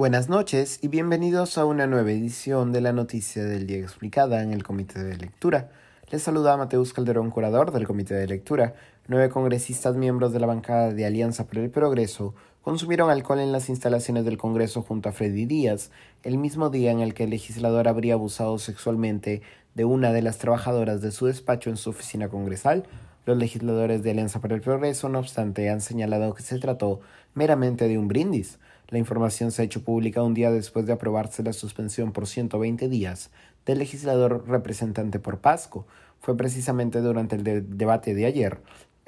Buenas noches y bienvenidos a una nueva edición de la Noticia del Día Explicada en el Comité de Lectura. Les saluda Mateus Calderón, curador del Comité de Lectura. Nueve congresistas miembros de la bancada de Alianza por el Progreso consumieron alcohol en las instalaciones del Congreso junto a Freddy Díaz, el mismo día en el que el legislador habría abusado sexualmente de una de las trabajadoras de su despacho en su oficina congresal. Los legisladores de Alianza por el Progreso, no obstante, han señalado que se trató meramente de un brindis. La información se ha hecho pública un día después de aprobarse la suspensión por 120 días del legislador representante por Pasco. Fue precisamente durante el debate de ayer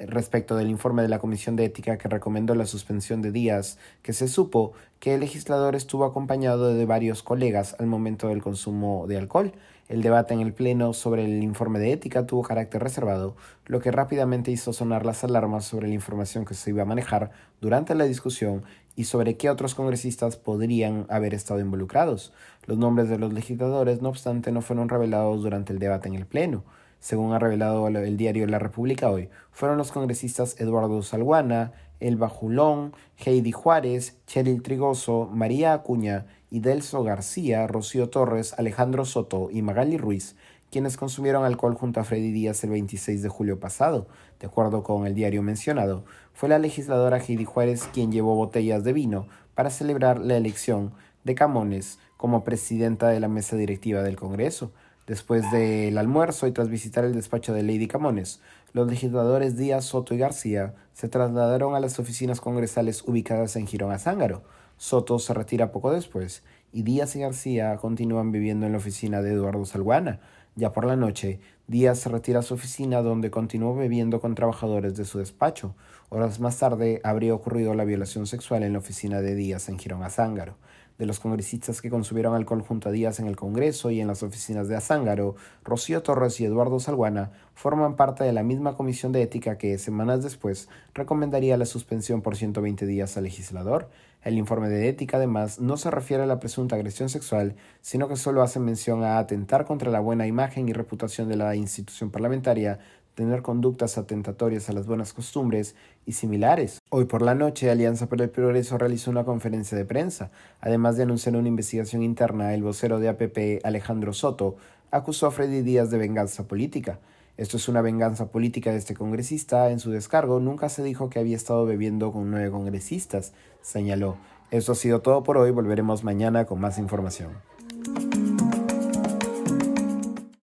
respecto del informe de la Comisión de Ética que recomendó la suspensión de días, que se supo que el legislador estuvo acompañado de varios colegas al momento del consumo de alcohol. El debate en el Pleno sobre el informe de ética tuvo carácter reservado, lo que rápidamente hizo sonar las alarmas sobre la información que se iba a manejar durante la discusión y sobre qué otros congresistas podrían haber estado involucrados. Los nombres de los legisladores, no obstante, no fueron revelados durante el debate en el Pleno. Según ha revelado el diario La República hoy, fueron los congresistas Eduardo Salguana, Elba Julón, Heidi Juárez, Cheryl Trigoso, María Acuña, Idelso García, Rocío Torres, Alejandro Soto y Magali Ruiz quienes consumieron alcohol junto a Freddy Díaz el 26 de julio pasado. De acuerdo con el diario mencionado, fue la legisladora Heidi Juárez quien llevó botellas de vino para celebrar la elección de Camones como presidenta de la mesa directiva del Congreso. Después del almuerzo y tras visitar el despacho de Lady Camones, los legisladores Díaz, Soto y García se trasladaron a las oficinas congresales ubicadas en Girón Azángaro. Soto se retira poco después y Díaz y García continúan viviendo en la oficina de Eduardo Salguana. Ya por la noche, Díaz se retira a su oficina donde continuó bebiendo con trabajadores de su despacho. Horas más tarde habría ocurrido la violación sexual en la oficina de Díaz en Girón Azángaro. De los congresistas que consumieron alcohol junto a Díaz en el Congreso y en las oficinas de Azángaro, Rocío Torres y Eduardo Salguana forman parte de la misma comisión de ética que, semanas después, recomendaría la suspensión por 120 días al legislador. El informe de ética, además, no se refiere a la presunta agresión sexual, sino que solo hace mención a atentar contra la buena imagen y reputación de la institución parlamentaria, tener conductas atentatorias a las buenas costumbres y similares. Hoy por la noche, Alianza por el Progreso realizó una conferencia de prensa. Además de anunciar una investigación interna, el vocero de APP, Alejandro Soto, acusó a Freddy Díaz de venganza política. Esto es una venganza política de este congresista. En su descargo nunca se dijo que había estado bebiendo con nueve congresistas, señaló. Eso ha sido todo por hoy. Volveremos mañana con más información.